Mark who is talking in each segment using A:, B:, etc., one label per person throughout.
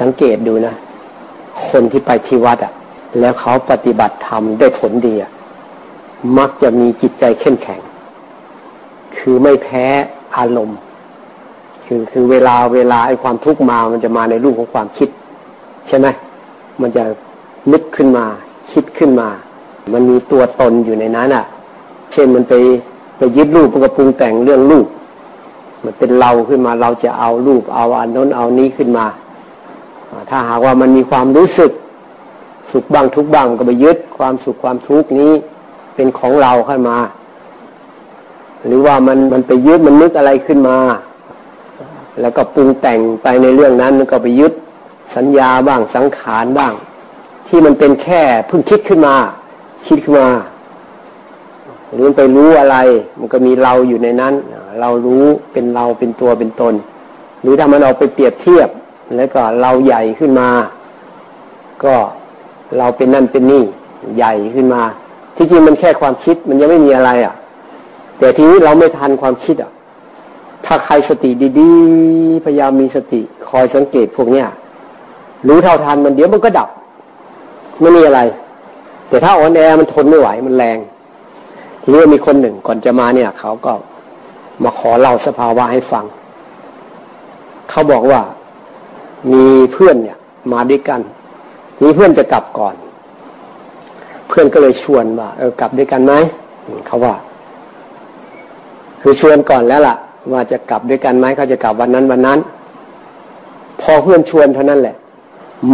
A: สังเกตดูนะ คนที่ไปที่วัดอะ่ะ แล้วเขาปฏิบัติธรรมได้ผลดีอะ่ะมักจะมีจิตใจเข้มแข็ง คือไม่แพ้อารมณ์ คือคือเวลาเวลาไอ้ความทุกข์มามันจะมาในรูปของความคิด ใช่ไหมมันจะนึกขึ้นมา คิดขึ้นมา มันมีตัวตนอยู่ในนั้นอะ เช่นมันไปไปยึดรูปมันก็ปรุงแต่งเรื่องรูป มันเป็นเราขึ้นมาเราจะเอารูปเอาอันน้นเอานี้ขึ้นมา ถ้าหากว่ามันมีความรู้สึกสุขบ้างทุกบ้างก็ไปยึดความสุขความทุกข์นี้เป็นของเราขึ้นมา หรือว่ามันมันไปยึดมันนึกอะไรขึ้นมา แล้วก็ปรุงแต่งไปในเรื่องนั้นมันก็ไปยึดสัญญาบ้างสังขารบ้าง ที่มันเป็นแค่เพิ่งคิดขึ้นมา คิดขึ้นมาหรือไปรู้อะไร มันก็มีเราอยู่ในนั้น เรารู้เป็นเราเป็นตัวเป็นตน หรือถ้ามันเอาไปเปรียบเทียบ แล้วก็เราใหญ่ขึ้นมา ก็เราเป็นนั่นเป็นนี่ใหญ่ขึ้นมา ที่จริงมันแค่ความคิดมันยังไม่มีอะไรอะ แต่ทีนี้เราไม่ทันความคิดอะ ถ้าใครสติดีๆ พยายามมีสติ คอยสังเกตพวกเนี้ยรู้เท่าทันมันเดี๋ยวมันก็ดับ ไม่มีอะไร แต่ถ้าอ่อนแอมันทนไม่ไหวมันแรง ทีนี้มีคนหนึ่งก่อนจะมาเนี่ย เขาก็มาขอเล่าสภาวะให้ฟัง เขาบอกว่า มีเพื่อนเนี่ยมาด้วยกัน มีเพื่อนจะกลับก่อน เพื่อนก็เลยชวนว่าเออกลับด้วยกันไหมเขาว่า คือชวนก่อนแล้วล่ะ ว่าจะกลับด้วยกันไหมเขาจะกลับวันนั้นวันนั้น พอเพื่อนชวนเท่านั้นแหละ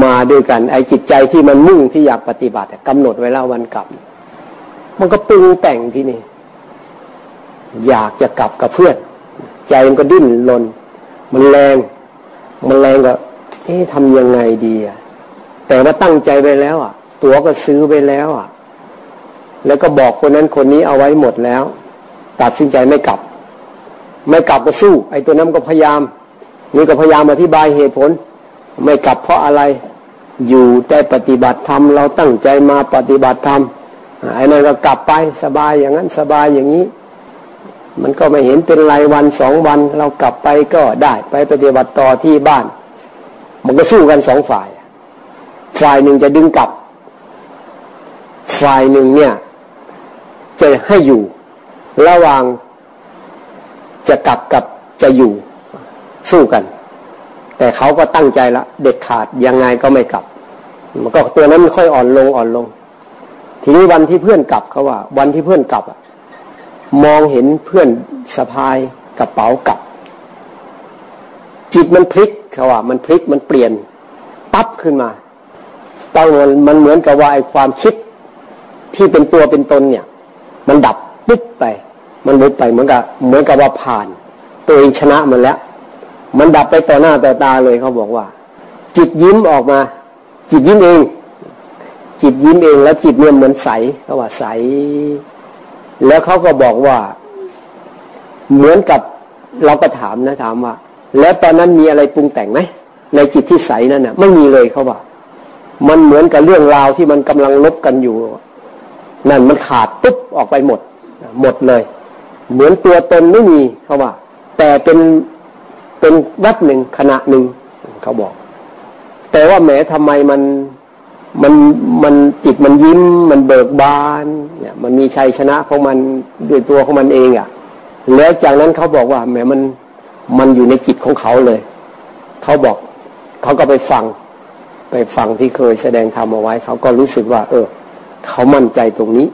A: มาด้วยกัน ไอ้จิตใจที่มันมุ่งที่อยากปฏิบัติกำหนดไว้แล้ววันกลับ มันก็ปรุงแต่งที่นี่ อยากจะกลับกับเพื่อน ใจมันก็ดิ้นรนมันแรง มันแรงก็ เอ๊ะทำยังไงดีอะแต่ว่าตั้งใจไปแล้วอะ ตั๋วก็ซื้อไปแล้วอะ แล้วก็บอกคนนั้นคนนี้เอาไว้หมดแล้ว ตัดสินใจไม่กลับ ไม่กลับก็สู้ ไอ้ตัวนั้นก็พยายาม นี่ก็พยายามอธิบายเหตุผล ไม่กลับเพราะอะไร อยู่ได้ปฏิบัติธรรมเราตั้งใจมาปฏิบัติธรรมไอ้นั่นก็กลับไปสบายอย่างนั้นสบายอย่างนี้ มันก็ไม่เห็นเป็นไรวันสองวัน เรากลับไปก็ได้ไปปฏิบัติต่อที่บ้าน มันก็สู้กันสองฝ่าย ฝ่ายหนึ่งจะดึงกลับ ฝ่ายหนึ่งเนี่ย จะให้อยู่ ระหว่างจะกลับกับจะอยู่สู้กัน แต่เขาก็ตั้งใจละ เด็ดขาดยังไงก็ไม่กลับ มันก็ตัวนั้นมันค่อยอ่อนลงอ่อนลง ทีนี้วันที่เพื่อนกลับเขาว่า วันที่เพื่อนกลับอะมองเห็นเพื่อนสะพายกระเป๋ากลับ จิตมันพลิก เขาว่ามันพลิกมันเปลี่ยนปั๊บขึ้นมาต้องมันเหมือนกับว่าไอ้ความคิดที่เป็นตัวเป็นตนเนี่ย มันดับปุ๊บไป มันบุบไปเหมือนกับเหมือนกับว่าผ่าน ตัวเองชนะมันแล้ว มันดับไปต่อหน้าต่อตาเลยเขาบอกว่า จิตยิ้มออกมา จิตยิ้มเอง จิตยิ้มเองแล้วจิตเนี่ยเหมือนใสเขาว่าใส แล้วเขาก็บอกว่า เหมือนกับเราก็ถามนะถามว่า แล้วตอนนั้นมีอะไรปรุงแต่งไหมในจิตที่ใสนั่นน่ะไม่มีเลยเขาว่ามันเหมือนกับเรื่องราวที่มันกำลังลบกันอยู่ นั่นมันขาดปุ๊บออกไปหมด หมดเลย เหมือนตัวตนไม่มีเขาว่า แต่เป็นเป็นวัดหนึ่งขณะหนึ่งเขาบอก แต่ว่าแหมทำไมมันมันมันจิตมันยิ้ม มันเบิกบานเนี่ยมันมีชัยชนะของมันด้วยตัวของมันเองอะ่ะ แล้วจากนั้นเขาบอกว่าแหมมัน มันอยู่ในจิตของเขาเลย เขาบอกเขาก็ไปฟัง ไปฟังที่เคยแสดงธรรมเอาไว้ เขาก็รู้สึกว่า เออ เขามั่นใจตรงนี้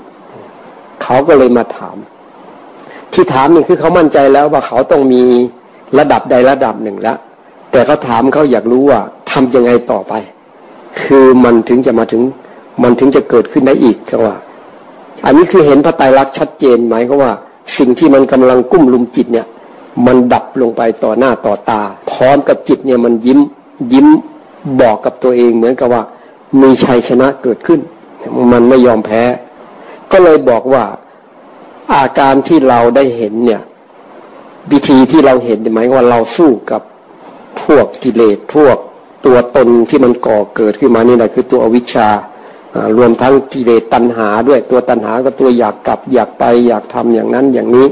A: เขาก็เลยมาถาม ที่ถามนี่คือเขามั่นใจแล้วว่าเขาต้องมีระดับใดระดับหนึ่งแล้ว แต่เขาถามเขาอยากรู้ว่าทำยังไงต่อไป คือมันถึงจะมาถึง มันถึงจะเกิดขึ้นได้อีกเขาว่า อันนี้คือเห็นพระไตรลักษณ์ชัดเจนไหมเขาว่า สิ่งที่มันกำลังกุ้มลุมจิตเนี่ย มันดับลงไปต่อหน้าต่อตา พร้อมกับจิตเนี่ยมันยิ้มยิ้มบอกกับตัวเองเหมือนกับว่า มีชัยชนะเกิดขึ้น มันไม่ยอมแพ้ ก็เลยบอกว่าอาการที่เราได้เห็นเนี่ย วิธีที่เราเห็นหมายว่าเราสู้กับพวกกิเลสพวกตัวตนที่มันก่อเกิดขึ้นมานี่แหละคือตัวอวิชชารวมทั้งกิเลสตัณหาด้วยตัวตัณหาก็ตัวอยากกลับอยากไปอยากทำอย่างนั้นอย่างนี้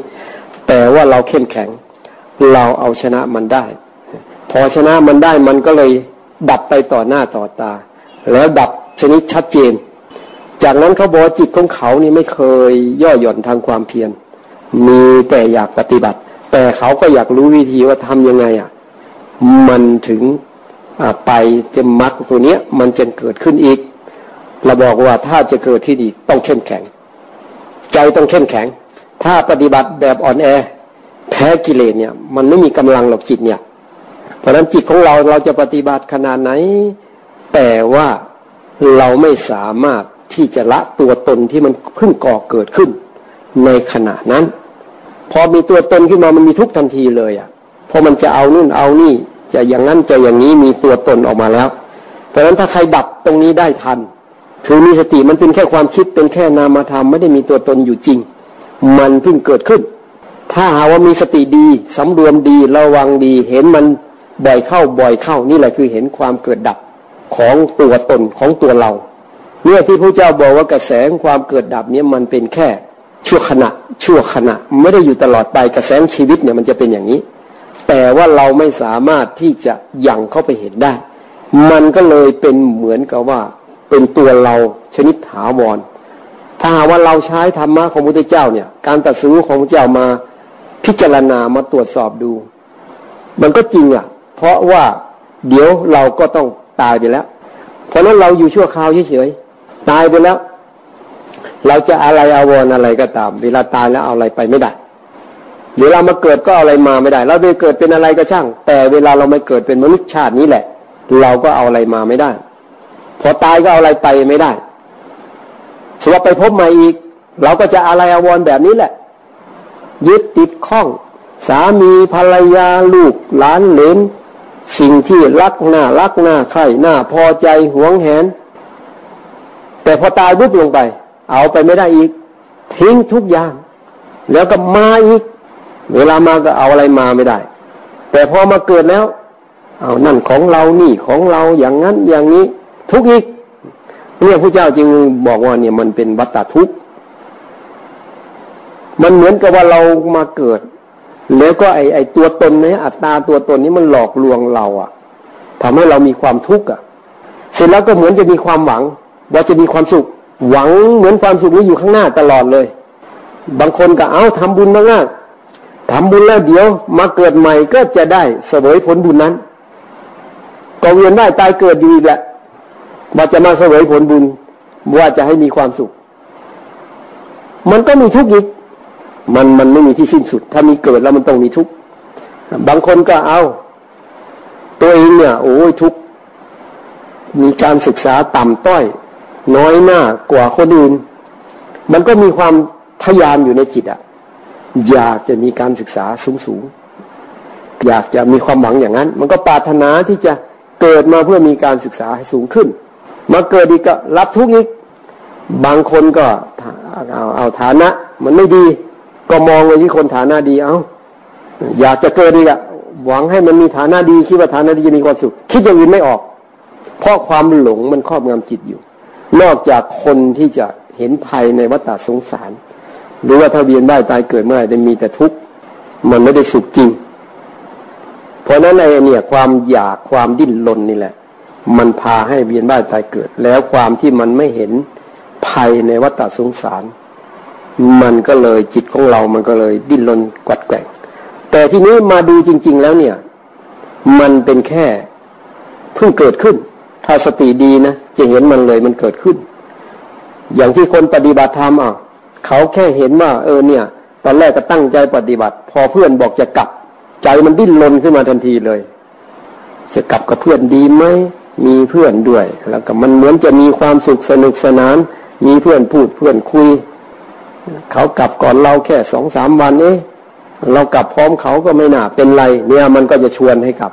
A: แต่ว่าเราเข้มแข็ง เราเอาชนะมันได้ พอชนะมันได้มันก็เลยดับไปต่อหน้าต่อตา แล้วดับชนิดชัดเจน จากนั้นเขาบอกจิตของเขานี่ไม่เคยย่อหย่อนทางความเพียรมีแต่อยากปฏิบัติ แต่เขาก็อยากรู้วิธีว่าทํำยังไงอะมันถึงไปเต็มมรรคตัวเนี้ยมันจะเกิดขึ้นอีกเราบอกว่าถ้าจะเกิดที่ดีต้องเข้มแข็ง ใจต้องเข้มแข็ง ถ้าปฏิบัติแบบอ่อนแอ แพ้กิเลสเนี่ย มันไม่มีกำลังหรอกจิตเนี่ย เพราะนั้นจิตของเราเราจะปฏิบัติขนาดไหน แต่ว่าเราไม่สามารถที่จะละตัวตนที่มันเพิ่งก่อเกิดขึ้น ในขณะนั้น พอมีตัวตนขึ้นมามันมีทุกทันทีเลยอะเพอมันจะเอานู่นเอานี่ จะอย่างนั้นจะอย่างนี้มีตัวตนออกมาแล้ว เพราะฉะนั้นถ้าใครดับตรงนี้ได้ทันถือมีสติมันเป็นแค่ความคิดเป็นแค่นามธรรมไม่ได้มีตัวตนอยู่จริง มันเพิ่งเกิดขึ้น ถ้าหาว่ามีสติดีสำรวมดีระวังดี เห็นมันบ่อยเข้าบ่อยเข้านี่แหละคือเห็นความเกิดดับของตัวตนของตัวเราเนี่ยที่พระเจ้าบอกว่ากระแสความเกิดดับเนี่ยมันเป็นแค่ชั่วขณะ ชั่วขณะไม่ได้อยู่ตลอดไปกระแสชีวิตเนี่ยมันจะเป็นอย่างนี้ แต่ว่าเราไม่สามารถที่จะยังเข้าไปเห็นได้ มันก็เลยเป็นเหมือนกับว่า เป็นตัวเราชนิดถาวรถ้าหาว่าเราใช้ธรรมะของพระพุทธเจ้าเนี่ย การตัดสู้ของพระเจ้ามา พิจารณามาตรวจสอบดู มันก็จริงอะ เพราะว่าเดี๋ยวเราก็ต้องตายไปแล้ว เพราะนั้นเราอยู่ชั่วคราวเฉยๆตายไปแล้ว เราจะอะไรอาวรอะไรก็ตาม เวลาตายแล้วเอาอะไรไปไม่ได้เวลามาเกิดก็อะไรมาไม่ได้ เราไปเกิดเป็นอะไรก็ช่าง แต่เวลาเราไม่เกิดเป็นมนุษย์ชาตินี้แหละ เราก็เอาอะไรมาไม่ได้ พอตายก็เอาอะไรไปไม่ได้สว่าไปพบใหม่อีก เราก็จะอะไรอาวรแบบนี้แหละ ยึดติดข้อง สามีภรรยาลูกหลานเหลนสิ่งที่รักหน้ารักหน้าใครหน้าพอใจหวงแหน แต่พอตายบุบลงไป เอาไปไม่ได้อีก ทิ้งทุกอย่าง แล้วก็มาอีก เวลามาก็เอาอะไรมาไม่ได้ แต่พอมาเกิดแล้ว เอานั่นของเรานี่ของเราอย่างนั้นอย่างนี้ ทุกอีกเนี่ยพระเจ้าจึงบอกว่าเนี่ยมันเป็นวัฏทุกข์ มันเหมือนกับว่าเรามาเกิด แล้วก็ไอไอตัวตนเนี่ยอัตตาตัวตนนี้มันหลอกลวงเราอะทำให้เรามีความทุกข์อะเสร็จแล้วก็เหมือนจะมีความหวัง ว่าจะมีความสุข หวังเหมือนความสุขนี้อยู่ข้างหน้าตลอดเลย บางคนก็เอาทำบุญมากๆทำบุญแล้วเดี๋ยวมาเกิดใหม่ก็จะได้เสวยผลบุญนั้นก็เวียนได้ตายเกิดอยู่อีกแหละว่าจะมาเสวยผลบุญว่าจะให้มีความสุข มันก็มีทุกข์อีก มันมันไม่มีที่สิ้นสุด ถ้ามีเกิดแล้วมันต้องมีทุกข์บางคนก็เอา ตัวเองเนี่ยโอ้ยทุกข์มีการศึกษาต่ำต้อย น้อยหน้ากว่าคนอื่น มันก็มีความทยานอยู่ในจิตอะอยากจะมีการศึกษาสูงสูงอยากจะมีความหวังอย่างนั้น มันก็ปรารถนาที่จะเกิดมาเพื่อมีการศึกษาให้สูงขึ้น มาเกิดอีกก็รับทุกข์อีก บางคนก็เอาเอาฐานะ มันไม่ดี ก็มองไปที่คนฐานะดีเอาอยากจะเกิดอีกอะหวังให้มันมีฐานะดีคิดว่าฐานะดีจะมีความสุข คิดอย่างอื่นไม่ออก เพราะความหลงมันครอบงำจิตอยู่ นอกจากคนที่จะเห็นภัยในวัฏสงสาร หรือว่าถ้าเวียนได้ตายเกิดเมื่อไหร่จะมีแต่ทุกข์มันไม่ได้สุขจริง เพราะนั้นไอ้เนี่ยความอยากความดิ้นรนนี่แหละ มันพาให้เวียนว่ายตายเกิด แล้วความที่มันไม่เห็นภัยในวัฏสงสาร มันก็เลยจิตของเรามันก็เลยดิ้นรนกัดแกงแต่ทีนี้มาดูจริง ๆ แล้วเนี่ย มันเป็นแค่เพิ่งเกิดขึ้น ถ้าสติดีนะจะเห็นมันเลยมันเกิดขึ้น อย่างที่คนปฏิบัติธรรมอะเขาแค่เห็นว่า เออเนี่ย ตอนแรกก็ตั้งใจปฏิบัติ พอเพื่อนบอกจะกลับ ใจมันดิ้นรนขึ้นมาทันทีเลย จะกลับกับเพื่อนดีไหมมีเพื่อนด้วย แล้วก็มันเหมือนจะมีความสุขสนุกสนาน มีเพื่อนพูดเพื่อนคุย เขากลับก่อนเราแค่สองสามวันเอ๊เรากลับพร้อมเขาก็ไม่น่าเป็นไรเนี่ยมันก็จะชวนให้กลับ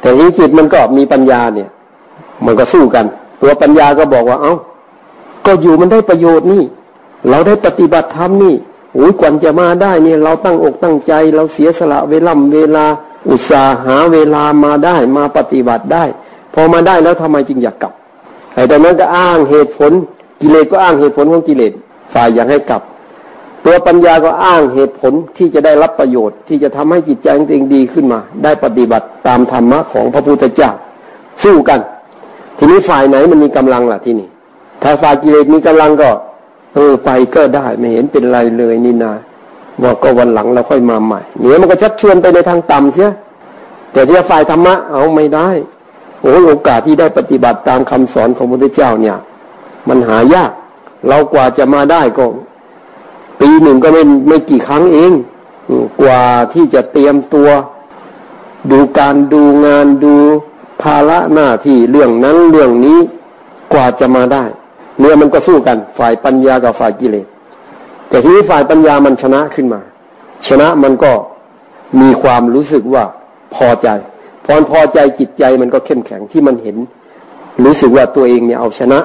A: แต่ที่จิตมันก็มีปัญญาเนี่ย มันก็สู้กัน ตัวปัญญาก็บอกว่าเอา้าก็อยู่มันได้ประโยชน์นี่ เราได้ปฏิบัติธรรมนี่โอ้ยกว่าจะมาได้เนี่ย เราตั้งอกตั้งใจ เราเสียสละเวลาเวลา อุตสาหาเวลามาได้มาปฏิบัติได้ พอมาได้แล้วทำไมจึงอยากกลับไอ้ตอนนั้นก็อ้างเหตุผลกิเลสก็อ้างเหตุผลของกิเลส ฝ่ายอยากให้กลับ ตัวปัญญาก็อ้างเหตุผลที่จะได้รับประโยชน์ ที่จะทำให้จิตใจตัวเองดีขึ้นมา ได้ปฏิบัติตามธรรมะของพระพุทธเจ้าสู้กัน ทีนี้ฝ่ายไหนมันมีกำลังล่ะที่นี่ ถ้าฝ่ายกิเลสมีกำลังก็ เออไปก็ได้ไม่เห็นเป็นไรเลยนี่นาบอกก็วันหลังเราค่อยมาใหม่เนี่ยมันก็ชักชวนไปในทางต่ำเสียแต่ที่ฝ่ายธรรมะเอาไม่ได้โอ้โอกาสที่ได้ปฏิบัติตามคำสอนของพระพุทธเจ้าเนี่ย มันหายาก เรากว่าจะมาได้ก็ ปีหนึ่งก็ไม่ไม่กี่ครั้งเองกว่าที่จะเตรียมตัว ดูการดูงานดูภาระหน้าที่เรื่องนั้นเรื่องนี้กว่าจะมาได้เนี่ยมันก็สู้กัน ฝ่ายปัญญากับฝ่ายกิเลสแต่ทีนี้ฝ่ายปัญญามันชนะขึ้นมา ชนะมันก็มีความรู้สึกว่าพอใจพอพอใจจิตใจมันก็เข้มแข็งที่มันเห็น รู้สึกว่าตัวเองเนี่ยเอาชนะ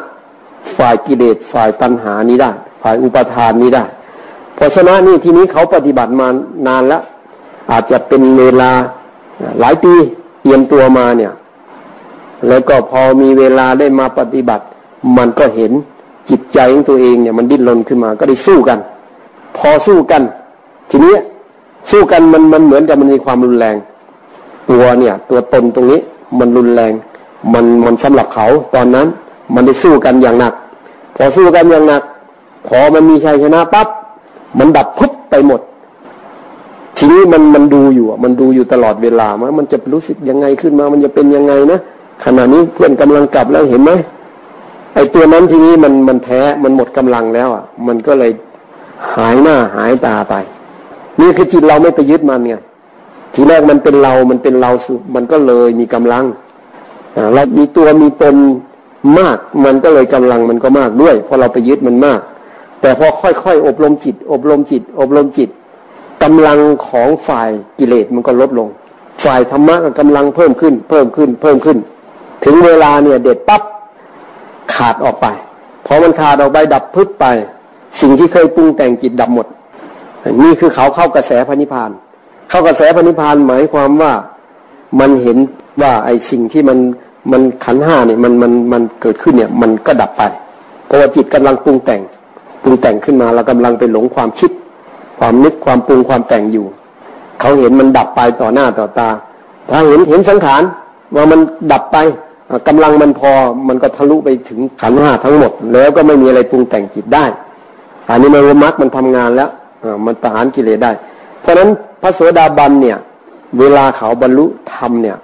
A: ฝ่ายกิเลสฝ่ายตัณหานี้ได้ ฝ่ายอุปทานนี้ได้ เพอชนะนี่ทีนี้เขาปฏิบัติมานานแล้ว อาจจะเป็นเวลาหลายปีเตรียมตัวมาเนี่ย แล้วก็พอมีเวลาได้มาปฏิบัติ มันก็เห็นจิตใจของตัวเองเนี่ยมันดิ้นรนขึ้นมาก็ได้สู้กัน พอสู้กัน ทีนี้สู้กันมันมันเหมือนกับมันมีความรุนแรง ตัวเนี่ย ตัวตนตรงนี้มันรุนแรง มันมันสำหรับเขาตอนนั้น มันได้สู้กันอย่างหนัก พอสู้กันอย่างหนัก พอมันมีชัยชนะปั๊บมันดับพุบไปหมด ทีนี้มันมันดูอยู่มันดูอยู่ตลอดเวลามันจะรู้สึกยังไงขึ้นมา มันจะเป็นยังไงนะขณะนี้เพื่อนกำลังกลับแล้วเห็นไหมไอ้ตัวนั้นทีนี้มันมันแพ้มันหมดกำลังแล้วอะ มันก็เลยหายหน้าหายตาไป นี่คือจิตเราไม่ไปยึดมันไงทีแรกมันเป็นเรา มันเป็นเราสุมันก็เลยมีกำลังเรามีตัวมีตน มาก มันก็เลยกำลังมันก็มากด้วยพราะเราไปยึดมันมาก แต่พอค่อยๆ อบรมจิต อบรมจิต อบรมจิตกำลังของฝ่ายกิเลสมันก็ลดลง ฝ่ายธรรมะก็กำลังเพิ่มขึ้น เพิ่มขึ้น เพิ่มขึ้น ถึงเวลาเนี่ยเด็ดปั๊บขาดออกไปพอมันขาดออกไปดับพึบไป สิ่งที่เคยปรุงแต่งจิตดับหมดนี่คือเขาเข้ากระแสพระนิพาน เข้ากระแสพระนิพพานหมายความว่ามันเห็นว่าไอ้สิ่งที่มัน มันขันห้าเนี่ยมันมันมันเกิดขึ้นเนี่ย มันก็ดับไปเพราะว่าจิตกำลังปรุงแต่งปรุงแต่งขึ้นมาเรากำลังไปหลงความคิด ความนึกความปรุงความแต่งอยู่ เขาเห็นมันดับไปต่อหน้าต่อตา ถ้าเห็นเห็นสังขารว่ามันดับไปกำลังมันพอมันก็ทะลุไปถึงขันห้าทั้งหมด แล้วก็ไม่มีอะไรปรุงแต่งจิตได้ อันนี้มันมรรคมันทำงานแล้วมันประหารกิเลสได้ เพราะฉะนั้นพระโสดาบันเนี่ย เวลาเขาบรรลุธรรมเนี่ย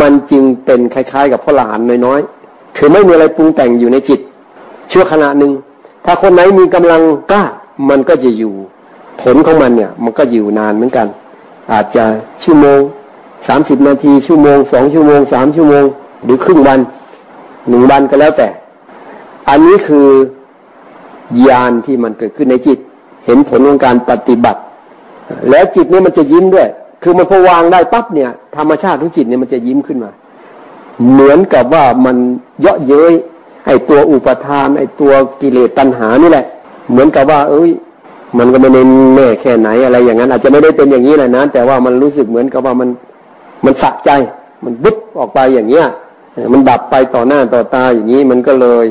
A: มันจึงเป็นคล้ายๆ กับพระหลานน้อยๆคือไม่มีอะไรปรุงแต่งอยู่ในจิต ชั่วขณะหนึ่งถ้าคนไหนมีกำลังกล้ามันก็จะอยู่ ผลของมันเนี่ย มันก็อยู่นานเหมือนกัน อาจจะชั่วโมงสามสิบนาทีชั่วโมงสองชั่วโมงสามชั่วโมง หรือครึ่งวันหนึ่งวันก็แล้วแต่ อันนี้คือญาณที่มันเกิดขึ้นในจิต เห็นผลของการปฏิบัติ แล้วจิตนี้มันจะยิ้มด้วย คือมันพอวางได้ปั๊บเนี่ย ธรรมชาติของจิตเนี่ยมันจะยิ้มขึ้นมา เหมือนกับว่ามันเยาะเย้ยไอ้ตัวอุปทานไอ้ตัวกิเลสตัณหานี่แหละ เหมือนกับว่า เอ้ย มันก็ไม่ได้แน่แค่ไหนอะไรอย่างนั้น อาจจะไม่ได้เป็นอย่างนี้แหละนะ แต่ว่ามันรู้สึกเหมือนกับว่ามันมันสะใจ มันบุ๊บออกไปอย่างเงี้ยมันดับไปต่อหน้าต่อตาอย่างนี้มันก็เลย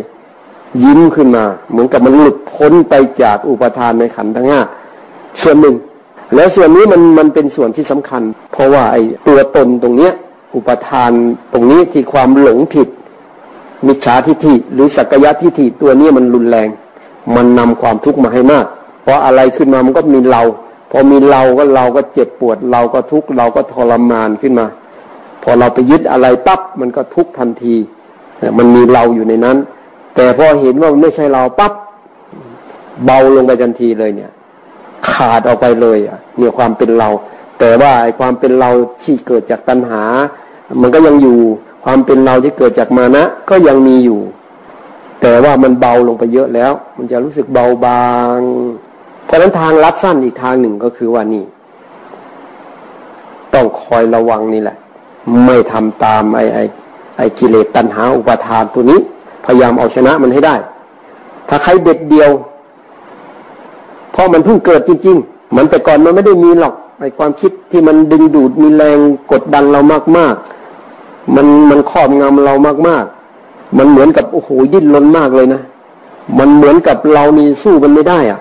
A: ยิ้มขึ้นมา เหมือนกับมันหลุดพ้นไปจากอุปทานในขันธ์ทั้งห้าส่วนหนึ่ง แล้วส่วนนี้มันมันเป็นส่วนที่สำคัญ เพราะว่าไอ้ตัวตนตรงเนี้ยอุปทานตรงนี้ที่ความหลงผิด มิจฉาทิฏฐิหรือสักยะทิฏฐิตัวนี้มันรุนแรง มันนำความทุกข์มาให้มาก เพราะอะไรขึ้นมามันก็มีเรา พอมีเราก็เราก็เจ็บปวด เราก็ทุกข์เราก็ทรมานขึ้นมา พอเราไปยึดอะไรปั๊บมันก็ทุกข์ทันทีมันมีเราอยู่ในนั้น แต่พอเห็นว่าไม่ใช่เราปั๊บเบาลงไปทันทีเลยเนี่ย ขาดออกไปเลยเนี่ยความเป็นเรา แต่ว่าไอ้ความเป็นเราที่เกิดจากตัณหา มันก็ยังอยู่ความเป็นเราที่เกิดจากมานะ ก็ยังมีอยู่ แต่ว่ามันเบาลงไปเยอะแล้ว มันจะรู้สึกเบาบาง เพราะนั้นทางลัดสั้นอีกทางหนึ่งก็คือว่านี่ ต้องคอยระวังนี่แหละ ไม่ทำตามไอ้ไอ้ไอ้กิเลสตัณหาอุปาทานตัวนี้ พยายามเอาชนะมันให้ได้ ถ้าใครเด็ดเดียว เพราะมันเพิ่งเกิดจริงๆมันแต่ก่อนมันไม่ได้มีหรอกไอความคิดที่มันดึงดูดมีแรงกดดันเรามากๆ มันมันครอบงำเรามากๆ มันเหมือนกับโอ้โหดิ้นรนมากเลยนะ มันเหมือนกับเรานี่สู้มันไม่ได้อะ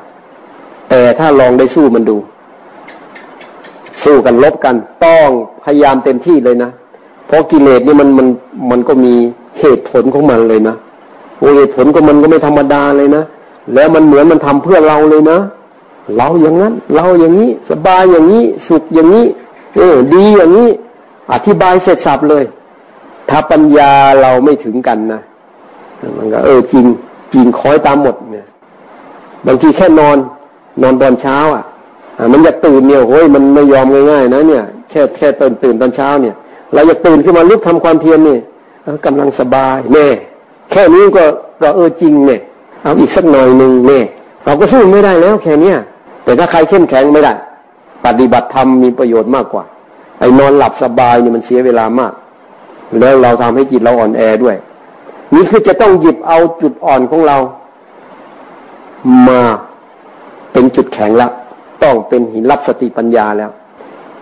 A: แต่ถ้าลองได้สู้มันดู สู้กันลบกัน ต้องพยายามเต็มที่เลยนะเพราะกิเลสนี่มันมันมันก็มีเหตุผลของมันเลยนะเหตุผลก็มันก็ไม่ธรรมดาเลยนะแล้วมันเหมือนมันทำเพื่อเราเลยนะ เราอย่างนั้น เราอย่างนี้สบายอย่างนี้ สุขอย่างนี้ เออ ดีอย่างนี้ อธิบายเสร็จสับเลย ถ้าปัญญาเราไม่ถึงกันนะมันก็เออจริงจริงคอยตามหมดเนี่ยบางทีแค่นอน นอนตอนเช้า อะมันจะตื่นเนี่ยโอ้ยมันไม่ยอมง่ายๆนะเนี่ย แค่แค่ตื่นตื่นตอนเช้าเนี่ย เราจะตื่นขึ้นมาลุกทำความเพียรนี่กำลังสบายแน่แค่นี้ก็ก็เออจริงเนี่ยเอาอีกสักหน่อยหนึ่งแน่เราก็สู้ไม่ได้แล้วแค่เนี้ย แต่ถ้าใครเข้มแข็งไม่ได้ ปฏิบัติธรรมมีประโยชน์มากกว่า ไอ้นอนหลับสบายเนี่ยมันเสียเวลามาก แล้วเราทำให้จิตเราอ่อนแอด้วย นี่คือจะต้องหยิบเอาจุดอ่อนของเรา มาเป็นจุดแข็งละต้องเป็นหินรับสติปัญญาแล้ว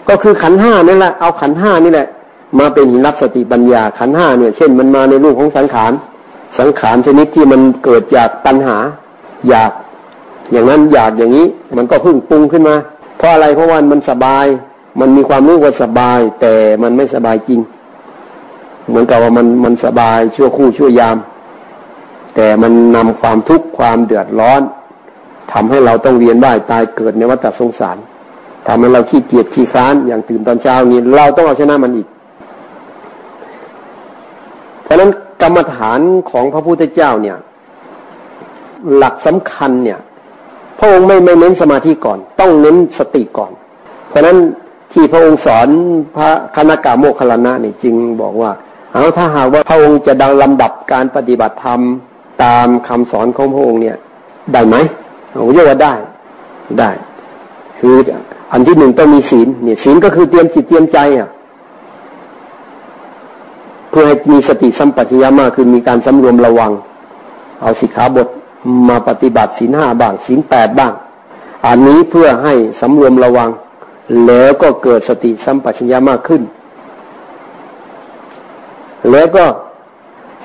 A: ก็คือขันห้านี่แหละเอาขันห้านี่แหละ มาเป็นหินรับสติปัญญา ขันห้าเนี่ยเช่นมันมาในรูปของสังขารสังขารชนิดที่มันเกิดจากปัญหา อยาก อย่างนั้นอยากอย่างนี้มันก็พึ่งปรุงขึ้นมา เพราะอะไรเพราะว่ามันสบาย มันมีความรู้ว่าสบาย แต่มันไม่สบายจริง เหมือนกับว่ามันมันสบายชั่วคู่ชั่วยาม แต่มันนำความทุกข์ความเดือดร้อนทำให้เราต้องเวียนว่ายตายเกิดในวัฏสงสารทำให้เราขี้เกียจขี้ค้านอย่างตื่นตอนเช้านี้เราต้องเอาชนะมันอีก เพราะนั้นกรรมฐานของพระพุทธเจ้าเนี่ย หลักสำคัญเนี่ย ระองค์ไม่ไม่เน้นสมาธิก่อน ต้องเน้นสติก่อน เพราะนั้นที่พระองค์สอนพระคณกาโมคคลานะนี่จึงบอกว่าเอาถ้าหากว่าพระองค์จะดังลำดับการปฏิบัติธรรมตามคำสอนของพระองค์เนี่ยได้ไหมผมเรียกว่าได้ได้ คืออันที่หนึ่งต้องมีศีลเนี่ยศีลก็คือเตรียมจิตเตรียมใจอะเพื่อให้มีสติสัมปชัญญะมากคือมีการสำรวมระวัง เอาสิกขาบท มาปฏิบัติศีลห้าบ้างศีลแปดบ้าง อันนี้เพื่อให้สำรวมระวัง แล้วก็เกิดสติสัมปชัญญะมากขึ้น แล้วก็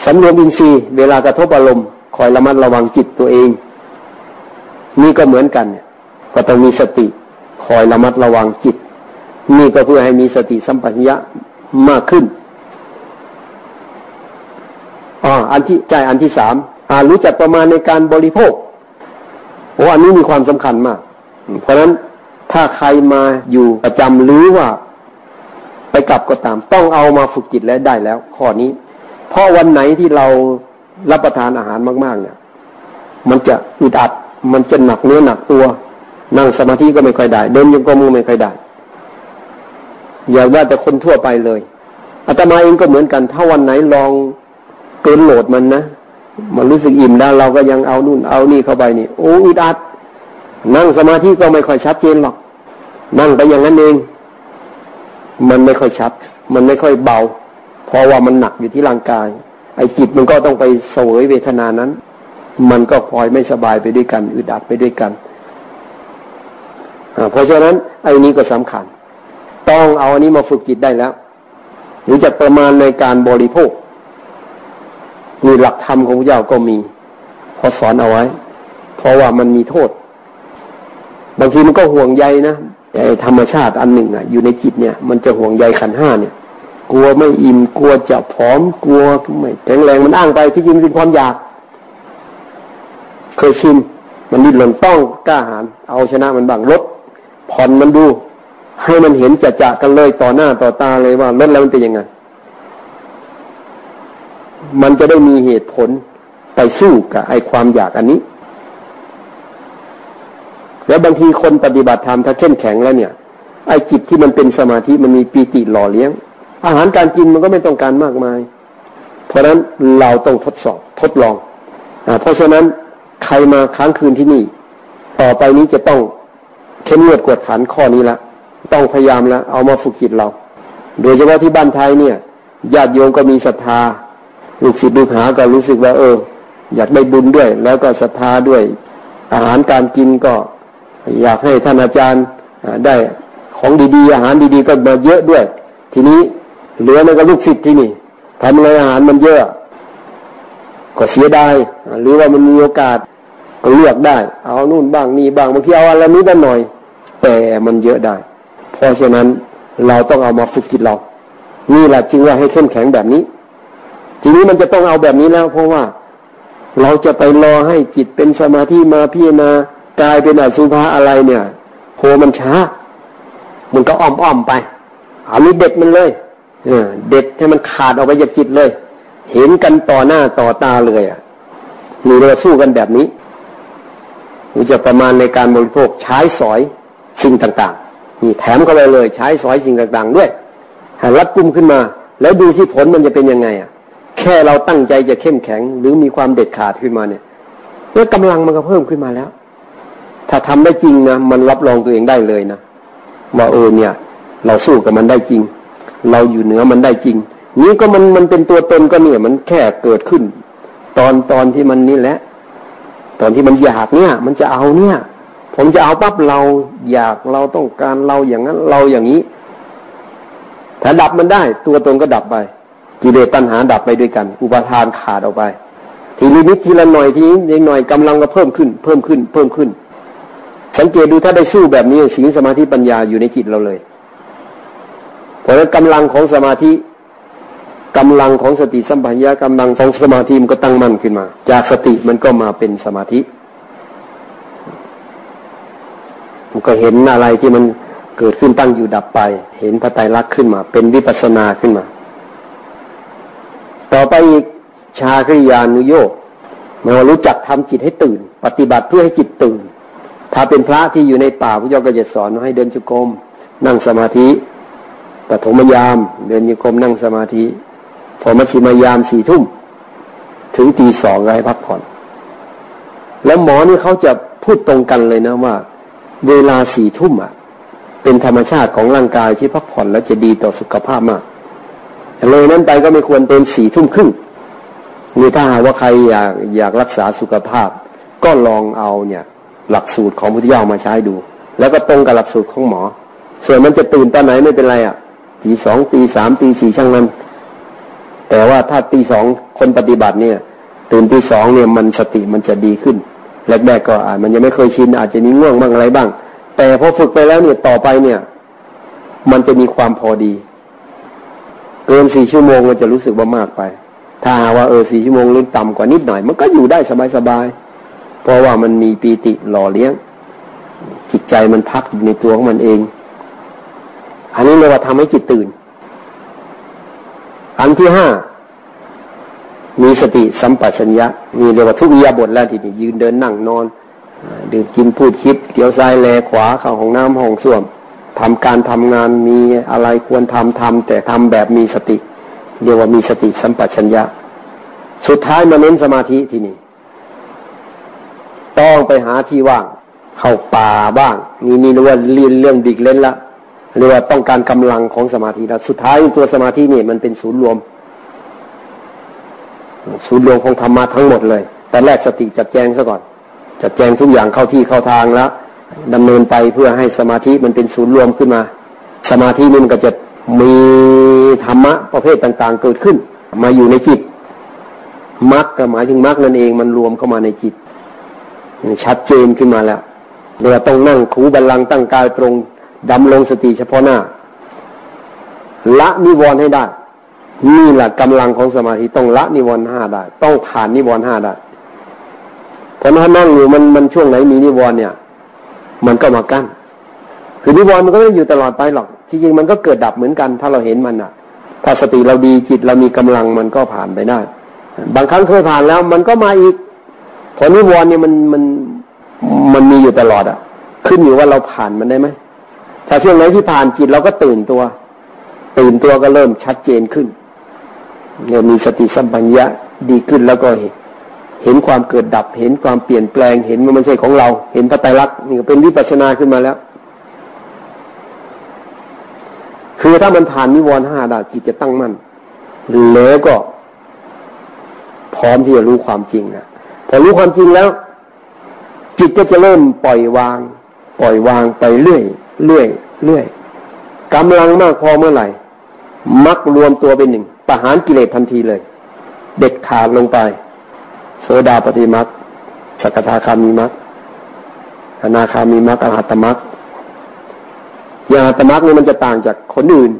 A: สำรวมอินทรีย์เวลากระทบอารมณ์คอยระมัดระวังจิตตัวเอง นี่ก็เหมือนกัน ก็ต้องมีสติคอยระมัดระวังจิต นี่ก็เพื่อให้มีสติสัมปชัญญะมากขึ้นอ๋ออันที่ใจอันที่สาม รู้จักประมาณในการบริโภคโอ้อันนี้มีความสำคัญมาก เพราะฉะนั้นถ้าใครมาอยู่ประจำหรือว่า ไปกลับก็ตาม ต้องเอามาฝึกจิตแล้วได้แล้ว ข้อนี้ เพราะวันไหนที่เรารับประทานอาหารมาก ๆ เนี่ย มันจะอึดอัด มันจะหนักเนื้อหนักตัว นั่งสมาธิก็ไม่ค่อยได้ เดินยังกรมก็ไม่ค่อยได้ อย่าว่าแต่คนทั่วไปเลยอาตมาเองก็เหมือนกัน ถ้าวันไหนลองเกินโหลดมันนะ มันรู้สึกอิ่มแล้วเราก็ยังเอานู่นเอานี่เข้าไปนี่โอ้อึดอัดนั่งสมาธิก็ไม่ค่อยชัดเจนหรอก นั่งไปอย่างนั้นเอง มันไม่ค่อยชัด มันไม่ค่อยเบา เพราะว่ามันหนักอยู่ที่ร่างกาย ไอ้จิตมันก็ต้องไปเสวยเวทนานั้น มันก็พลอยไม่สบายไปด้วยกันอึดอัดไปด้วยกันเพราะฉะนั้นไอ้นี้ก็สำคัญ ต้องเอาอันนี้มาฝึกจิตได้แล้วหรู้จักประมาณในการบริโภค มีหลักธรรมของพระเจ้าก็มีพอสอนเอาไว้ เพราะว่ามันมีโทษ บางทีมันก็ห่วงใยนะแต่ธรรมชาติอันหนึ่งอะ อยู่ในจิตเนี่ย มันจะห่วงใยขันห้าเนี่ย กลัวไม่อิ่มกลัวจะผอมกลัวไม่แข็งแรงมันอ้างไปที่จริงเป็นความอยาก เคยชินมันดิ้นรนต้องกล้าหาญเอาชนะมันบ้างลดผ่อนมันดู ให้มันเห็นจะจะกันเลยต่อหน้าต่อตาเลยว่าลดแล้วมันเป็นยังไง มันจะได้มีเหตุผลไปสู้กับไอความอยากอันนี้ แล้วบางทีคนปฏิบัติธรรมถ้าเข้มแข็งแล้วเนี่ย ไอจิตที่มันเป็นสมาธิมันมีปีติหล่อเลี้ยง อาหารการกินมันก็ไม่ต้องการมากมาย เพราะฉะนั้นเราต้องทดสอบทดลองอเพราะฉะนั้นใครมาค้างคืนที่นี่ ต่อไปนี้จะต้องเข้มงวดกวดขันข้อนี้ละต้องพยายามแล้วเอามาฝึกจิตเรา โดยเฉพาะที่บ้านไทยเนี่ยญาติโยมก็มีศรัทธา ลูกศิษย์ลูกหาก็รู้สึกว่า เออ อยากได้บุญด้วย แล้วก็ศรัทธาด้วย อาหารการกินก็ อยากให้ท่านอาจารย์ได้ของดีๆ อาหารดีๆ ก็มาเยอะด้วย ทีนี้เหลือนั่นก็ลูกศิษย์ที่นี่ทำอะไรอาหารมันเยอะ ก็เสียดายหรือว่ามันมีโอกาสก็เลือกได้ เอานู่นบ้างนี่บ้างบางทีเอาอะไรนี้ได้หน่อย แต่มันเยอะได้ เพราะฉะนั้นเราต้องเอามาฝึกจิตเรา นี่แหละจึงว่าให้เข้มแข็งแบบนี้ ทีนี้มันจะต้องเอาแบบนี้แล้ว เพราะว่าเราจะไปรอให้จิตเป็นสมาธิมาพิจารณากายเป็นอสุภะอะไรเนี่ยโหมันช้า มันก็อ้อมอ้อมไปเอานี้เด็ดมันเลยเด็ดให้มันขาดออกไปจากจิตเลย เห็นกันต่อหน้าต่อตาเลยอะมีเราสู้กันแบบนี้มันจะประมาณในการบริโภคใช้สอยสิ่งต่างๆนี่แถมเข้าไปเลย ใช้สอยสิ่งต่าง ๆ ด้วยให้รัดกุมขึ้นมา แล้วดูที่ผลมันจะเป็นยังไงอะ แค่เราตั้งใจจะเข้มแข็ง หรือมีความเด็ดขาดขึ้นมาเนี่ยเมื่อกำลังมันก็เพิ่มขึ้นมาแล้ว ถ้าทำได้จริงนะมันรับรองตัวเองได้เลยนะว่าเออเนี่ย เราสู้กับมันได้จริง เราอยู่เหนือมันได้จริง นี้ก็มันมันเป็นตัวตนก็เนี่ยมันแค่เกิดขึ้น ตอนตอนที่มันนี่แหละ ตอนที่มันอยากเนี่ย มันจะเอาเนี่ย ผมจะเอาปั๊บเราอยากเราต้องการเราอย่างนั้นเราอย่างนี้ ถ้าดับมันได้ ตัวตนก็ดับไป กิเลสตัณหาดับไปด้วยกัน อุปาทานขาดออกไป ทีนี้นิดทีละหน่อยทีนี้หน่อยกำลังก็เพิ่มขึ้น เพิ่มขึ้น เพิ่มขึ้น สังเกตดูถ้าได้สู้แบบนี้สีสมาธิปัญญาอยู่ในจิตเราเลย เพราะฉะนั้นกำลังของสมาธิกำลังของสติสัมปัญญากำลังของสมาธิมันก็ตั้งมั่นขึ้นมา จากสติมันก็มาเป็นสมาธิมันก็เห็นอะไรที่มันเกิดขึ้นตั้งอยู่ดับไป เห็นพระไตรลักษณ์ขึ้นมา เป็นวิปัสนาขึ้นมา ต่อไปอีกชาคริยานุโยกมารู้จักทำจิตให้ตื่น ปฏิบัติเพื่อให้จิตตื่น ถ้าเป็นพระที่อยู่ในป่าพระเจ้าก็จะสอนให้เดินจุกรมนั่งสมาธิปฐมยามเดินโยกรมนั่งสมาธิ พอมัชิมยามสี่ทุ่ม ถึงตีสองให้พักผ่อน แล้วหมอนี่เขาจะพูดตรงกันเลยนะว่า เวลาสี่ทุ่มอะ เป็นธรรมชาติของร่างกายที่พักผ่อนแล้วจะดีต่อสุขภาพมาก เลยนั้นไปก็ไม่ควรเป็นสี่ทุ่มครึ่งนี่ถ้าหากว่าใครอยากอยากรักษาสุขภาพ ก็ลองเอาเนี่ยหลักสูตรของพุทธเจ้ามาใช้ดู แล้วก็ตรงกับหลักสูตรของหมอ ส่วนมันจะตื่นตอนไหนไม่เป็นไรอะตีสองตีสามตีสี่ช่างนั้นแต่ว่าถ้าตีสองคนปฏิบัติเนี่ย ตื่นตีสองเนี่ยมันสติมันจะดีขึ้นแรกๆก็อาจมันยังไม่เคยชินอาจจะมีง่วงบ้างอะไรบ้าง แต่พอฝึกไปแล้วเนี่ยต่อไปเนี่ย มันจะมีความพอดี เกินสี่ชั่วโมงมันจะรู้สึกว่ามากไป ถ้าว่าเออสี่ชั่วโมงหรือต่ำกว่านิดหน่อย มันก็อยู่ได้สบายๆเพราะว่ามันมีปีติหล่อเลี้ยง จิตใจมันพักอยู่ในตัวของมันเอง อันนี้เรียกว่าทำให้จิตตื่น อันที่ห้ามีสติสัมปชัญญะมีเรียกว่าทุกยาบทแล้วทีนี้ยืนเดินนั่งนอน ดื่มกินพูดคิดเกี่ยวซ้ายแลขวาเข้าห้องน้ำห้องส้วม ทำการทำงานมีอะไรควรทำทำแต่ทำแบบมีสติ เรียกว่ามีสติสัมปชัญญะ สุดท้ายมาเน้นสมาธิที่นี่ต้องไปหาที่ว่าง เข้าป่าบ้าง นี่นี่เรียกว่าเรียนเรื่องดิกเล่นละเรียกว่าต้องการกำลังของสมาธิแล้วสุดท้ายตัวสมาธินี่มันเป็นศูนย์รวม ศูนย์รวมของธรรมะทั้งหมดเลย แต่แรกสติจัดแจงซะก่อน จัดแจงทุกอย่างเข้าที่เข้าทางแล้ว ดำเนินไปเพื่อให้สมาธิมันเป็นศูนย์รวมขึ้นมา สมาธินี่มันก็จะมีธรรมะประเภทต่าง ๆ เกิดขึ้น มาอยู่ในจิตมรรคก็หมายถึงมรรคนั่นเองมันรวมเข้ามาในจิต ชัดเจนขึ้นมาแล้วเราต้องนั่งคูบัลลังตั้งกายตรงดำลงสติเฉพาะหน้า ละนิวรณ์ให้ได้นี่แหละกำลังของสมาธิต้องละนิวรณ์ห้าได้ ต้องผ่านนิวรณ์ห้าได้แต่ถ้านั่งอยู่มันมันช่วงไหนมีนิวรณ์เนี่ย มันก็มากั้นคือนิวรณ์มันก็ไม่อยู่ตลอดไปหรอกที่จริงมันก็เกิดดับเหมือนกัน ถ้าเราเห็นมันอะ ถ้าสติเราดีจิตเรามีกำลังมันก็ผ่านไปได้ บางครั้งเคยผ่านแล้ว มันก็มาอีกพอนิวรณ์เนี่ยมันมันมันมีอยู่ตลอดอะ ขึ้นอยู่ว่าเราผ่านมันได้ไหมถ้าช่วงไหนที่ผ่านจิตเราก็ตื่นตัว ตื่นตัวก็เริ่มชัดเจนขึ้นเนี่ยมีสติสัมปัญญะดีขึ้นแล้วก็เห็น เห็นความเกิดดับ เห็นความเปลี่ยนแปลง เห็นมันไม่ใช่ของเรา เห็นพระไตรลักษณ์นี่เป็นวิปัสนาขึ้นมาแล้ว คือถ้ามันผ่านนิวรณ์ห้าได้จิตจะตั้งมั่นแล้วก็ พร้อมที่จะรู้ความจริงนะพอรู้ความจริงแล้ว จิตก็จะเริ่มปล่อยวาง ปล่อยวางไปเรื่อยเรื่อยเรื่อยกำลังมากพอเมื่อไหร่ มักรวมตัวเป็นหนึ่งประหารกิเลสทันทีเลย เด็ดขาดลงไป โสดาปฏิมักสกทาคามีมักอนาคามีมักอรหัตมักอย่างตมักนี่มันจะต่างจากคนอื่น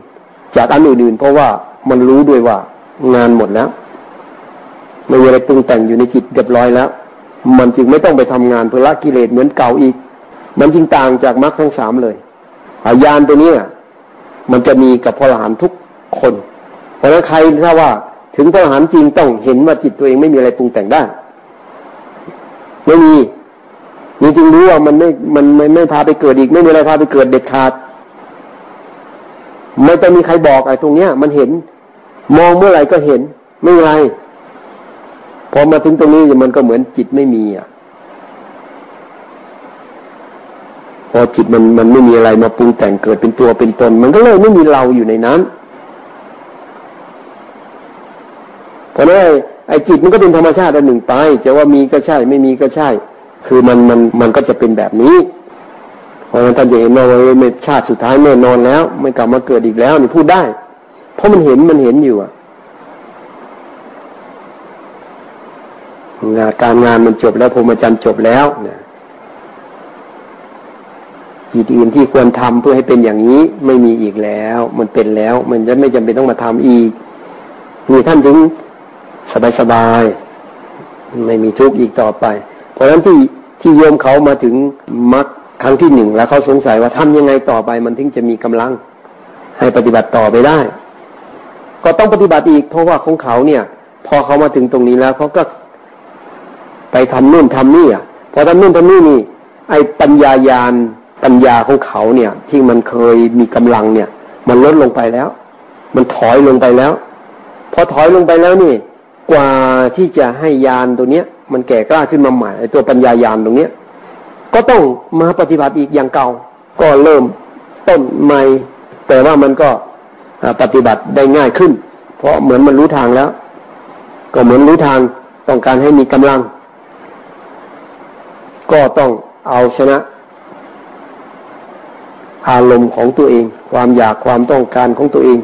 A: จากอันอื่นๆเพราะว่ามันรู้ด้วยว่างานหมดแล้วไม่มีอะไรปรุงแต่งอยู่ในจิตเรียบร้อยแล้ว มันจึงไม่ต้องไปทำงานเพื่อละกิเลสเหมือนเก่าอีก มันจึงต่างจากมรรคทั้งสามเลยอายานตัวนี้มันจะมีกับพระอรหันทุกคน เพราะฉะนั้นใครถ้าว่า ถึงพระอรหันต์จริงต้องเห็นว่าจิตตัวเองไม่มีอะไรปรุงแต่งได้ ไม่มีนี่จึงรู้ว่ามันไม่ มันไม่ไม่พาไปเกิดอีก ไม่มีอะไรพาไปเกิดเด็ดขาด ไม่ต้องมีใครบอกไอ้ตรงเนี้ย มันเห็น มองเมื่อไหร่ก็เห็น ไม่ไรพอมาถึงตรงนี้มันก็เหมือนจิตไม่มีอะพอจิตมันมันไม่มีอะไรมาปรุงแต่งเกิดเป็นตัวเป็นตน มันก็เลยไม่มีเราอยู่ในนั้น เพราะนั้ไอ้จิตมันก็เป็นธรรมชาติอันหนึ่งไปจะว่ามีก็ใช่ ไม่มีก็ใช่ คือมันมันมันก็จะเป็นแบบนี้เพราะนั้นท่านจะเห็นว่าไม่ชาติสุดท้ายแน่นอนแล้ว ไม่กลับมาเกิดอีกแล้วนี่พูดได้ เพราะมันเห็นมันเห็นอยู่อะงานการงานมันจบแล้วพรมจรรย์จบแล้วนะจิตอื่นที่ควรทำเพื่อให้เป็นอย่างนี้ไม่มีอีกแล้ว มันเป็นแล้ว มันจะไม่จำเป็นต้องมาทำอีกมีท่านถึง สบายสบายไม่มีทุกข์อีกต่อไป เพราะฉะนั้นที่ที่โยมเขามาถึงมรรคครั้งที่หนึ่งแล้วเขาสงสัยว่าทำยังไงต่อไป มันถึงจะมีกำลังให้ปฏิบัติต่อไปได้ ก็ต้องปฏิบัติอีก เพราะว่าของเขาเนี่ย พอเขามาถึงตรงนี้แล้วเขาก็ ไปทำนู่นทำนี่อะพอทำนู่นทำนี่นี่ ไอ้ปัญญายาณปัญญาของเขาเนี่ย ที่มันเคยมีกำลังเนี่ย มันลดลงไปแล้ว มันถอยลงไปแล้ว พอถอยลงไปแล้วนี่ กว่าที่จะให้ยานตัวเนี้ย มันแก่กล้าขึ้นมาใหม่ไอ้ตัวปัญญายานตรงเนี้ย ก็ต้องมาปฏิบัติอีกอย่างเก่า ก็เริ่มต้นใหม่ แต่ว่ามันก็ปฏิบัติได้ง่ายขึ้น เพราะเหมือนมันรู้ทางแล้ว ก็เหมือนรู้ทางต้องการให้มีกำลัง ก็ต้องเอาชนะ อารมณ์ของตัวเอง ความอยากความต้องการของตัวเอง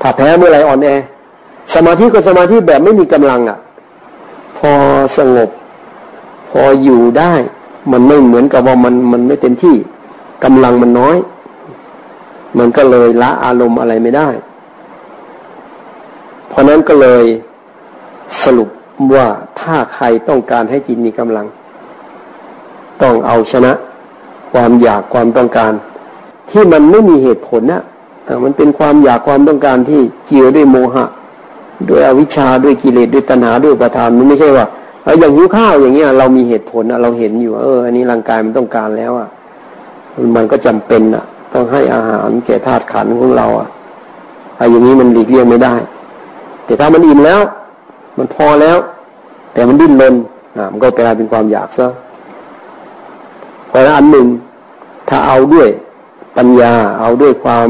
A: ถ้าแพ้เมื่อไรอ่อนแอ สมาธิก็สมาธิแบบไม่มีกำลังอะ่ะ พอสงบ พออยู่ได้ มันไม่เหมือนกับว่ามันมันไม่เต็มที่กำลังมันน้อย มันก็เลยละอารมณ์อะไรไม่ได้ เพราะนั้นก็เลยสรุปว่าถ้าใครต้องการให้จิตมีกำลัง ต้องเอาชนะ ความอยากความต้องการ ที่มันไม่มีเหตุผลนะแต่มันเป็นความอยากความต้องการที่เกี่ยวด้วยโมหะ ด้วยอวิชชาด้วยกิเลสด้วยตัณหาด้วยประทานมันไม่ใช่ว่าเอออย่างหิวข้าวอย่างเงี้ย เรามีเหตุผลเราเห็นอยู่เอออันนี้ร่างกายมันต้องการแล้วอะมันก็จำเป็นอะ ต้องให้อาหารแก่ธาตุขันของเราอะไอ้อย่างนี้มันหลีกเลี่ยงไม่ได้ แต่ถ้ามันอิ่มแล้ว มันพอแล้ว แต่มันดิ้นรนอ่ามันก็กลายเป็นความอยากซะพราะอันหนึ่งถ้าเอาด้วยปัญญาเอาด้วยความ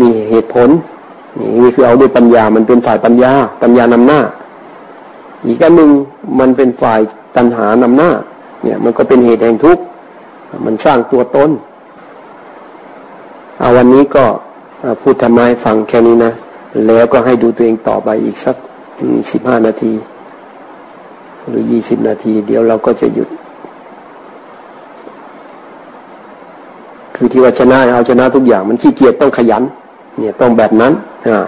A: มีเหตุผล นี่คือเอาด้วยปัญญา มันเป็นฝ่ายปัญญา ปัญญานำหน้า อีกอันหนึ่งมันเป็นฝ่ายตัณหานำหน้า เนี่ย มันก็เป็นเหตุแห่งทุกข์ มันสร้างตัวตนเอาวันนี้ก็พูดทำไมฟังแค่นี้นะ แล้วก็ให้ดูตัวเองต่อไปอีกสักสิบห้านาที หรือยี่สิบนาที เดี๋ยวเราก็จะหยุด คือที่ว่าชนะเอาชนะทุกอย่างมันขี้เกียจต้องขยัน เนี่ยต้องแบบนั้นอ่า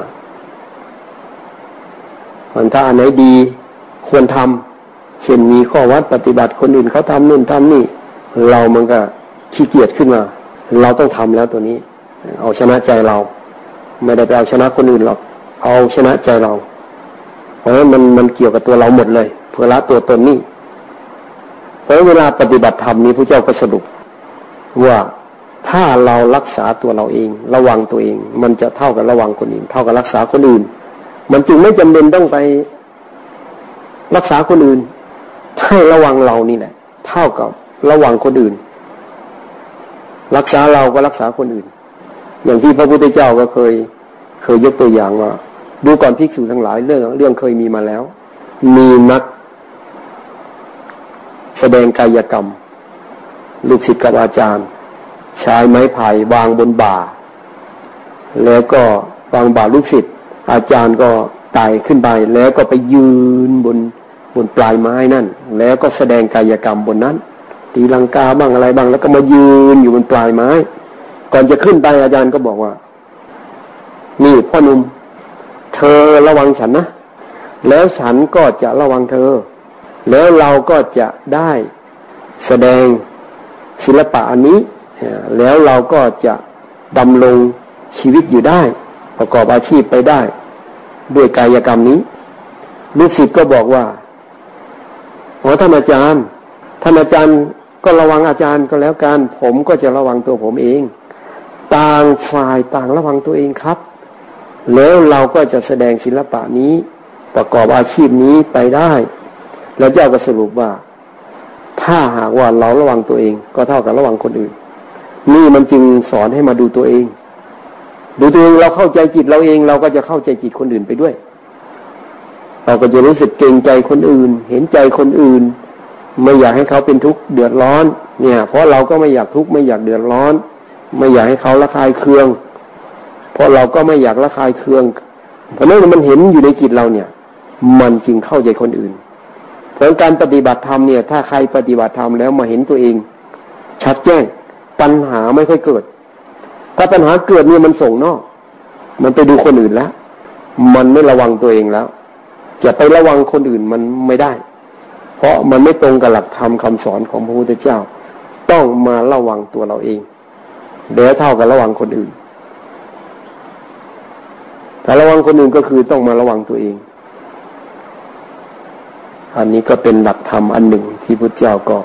A: มันถ้าอันไหนดีควรทำเช่นมีข้อวัดปฏิบัติคนอื่นเขาทำนู่นทำนี่ เรามันก็ขี้เกียจขึ้นมา เราต้องทำแล้วตัวนี้ เอาชนะใจเรา ไม่ได้ไปเอาชนะคนอื่นหรอกเอาชนะใจเรา เพราะมันมันเกี่ยวกับตัวเราหมดเลยเพื่อละตัวตนนี้เพราะเวลาปฏิบัติธรรมนี้พระเจ้าก็สรุปว่า ถ้าเรารักษาตัวเราเอง ระวังตัวเอง มันจะเท่ากับระวังคนอื่น เท่ากับรักษาคนอื่น มันจึงไม่จำเป็นต้องไปรักษาคนอื่น ให้ระวังเรานี่แหละ เท่ากับระวังคนอื่น รักษาเราก็รักษาคนอื่น อย่างที่พระพุทธเจ้าก็เคย เคยยกตัวอย่างว่า ดูก่อนภิกษุทั้งหลายเรื่องเรื่องเคยมีมาแล้ว มีนัก แสดงกายกรรม ลูกศิษย์กับอาจารย์ ใช้ไม้ไผ่วางบนบ่า แล้วก็วางบ่าลูกศิษย์อาจารย์ก็ไต่ขึ้นไปแล้วก็ไปยืนบนบนปลายไม้นั่น แล้วก็แสดงกายกรรมบนนั้นตีลังกาบ้างอะไรบ้าง แล้วก็มายืนอยู่บนปลายไม้ ก่อนจะขึ้นไปอาจารย์ก็บอกว่า นี่พ่อหนุ่มเธอระวังฉันนะ แล้วฉันก็จะระวังเธอ แล้วเราก็จะได้แสดงศิลปะอันนี้ แล้วเราก็จะดำรงชีวิตอยู่ได้ ประกอบอาชีพไปได้ ด้วยกายกรรมนี้ ลูกศิษย์ก็บอกว่าขอท่านอาจารย์ท่านอาจารย์ก็ระวังอาจารย์ก็แล้วกันผมก็จะระวังตัวผมเอง ต่างฝ่ายต่างระวังตัวเองครับ แล้วเราก็จะแสดงศิลปะนี้ประกอบอาชีพนี้ไปได้ แล้วเจ้าก็สรุปว่า ถ้าหากว่าเราระวังตัวเอง ก็เท่ากับระวังคนอื่น นี่มันจึงสอนให้มาดูตัวเอง ดูตัวเองเราเข้าใจจิตเราเอง เราก็จะเข้าใจจิตคนอื่นไปด้วย เราก็จะรู้สึกเกรงใจคนอื่น เห็นใจคนอื่น ไม่อยากให้เขาเป็นทุกข์เดือดร้อน เนี่ย เพราะเราก็ไม่อยากทุกข์ไม่อยากเดือดร้อน ไม่อยากให้เขาละคายเคือง เพราะเราก็ไม่อยากละคายเคืองเพราะนั้นมันเห็นอยู่ในจิตเราเนี่ย มันจึงเข้าใจคนอื่นเพราะการปฏิบัติธรรมเนี่ย ถ้าใครปฏิบัติธรรมแล้วมาเห็นตัวเอง ชัดแจ้ง ปัญหาไม่ค่อยเกิด ถ้าปัญหาเกิดเนี่ยมันส่งนอก มันไปดูคนอื่นแล้ว มันไม่ระวังตัวเองแล้ว จะไประวังคนอื่นมันไม่ได้ เพราะมันไม่ตรงกับหลักธรรมคาสอนของพระพุทธเจ้า ต้องมาระวังตัวเราเองเดี๋ยวเท่ากับระวังคนอื่นแต่ระวังคนอื่นก็คือต้องมาระวังตัวเอง อันนี้ก็เป็นหลักธรรมอันหนึ่งที่พุทธเจ้าก็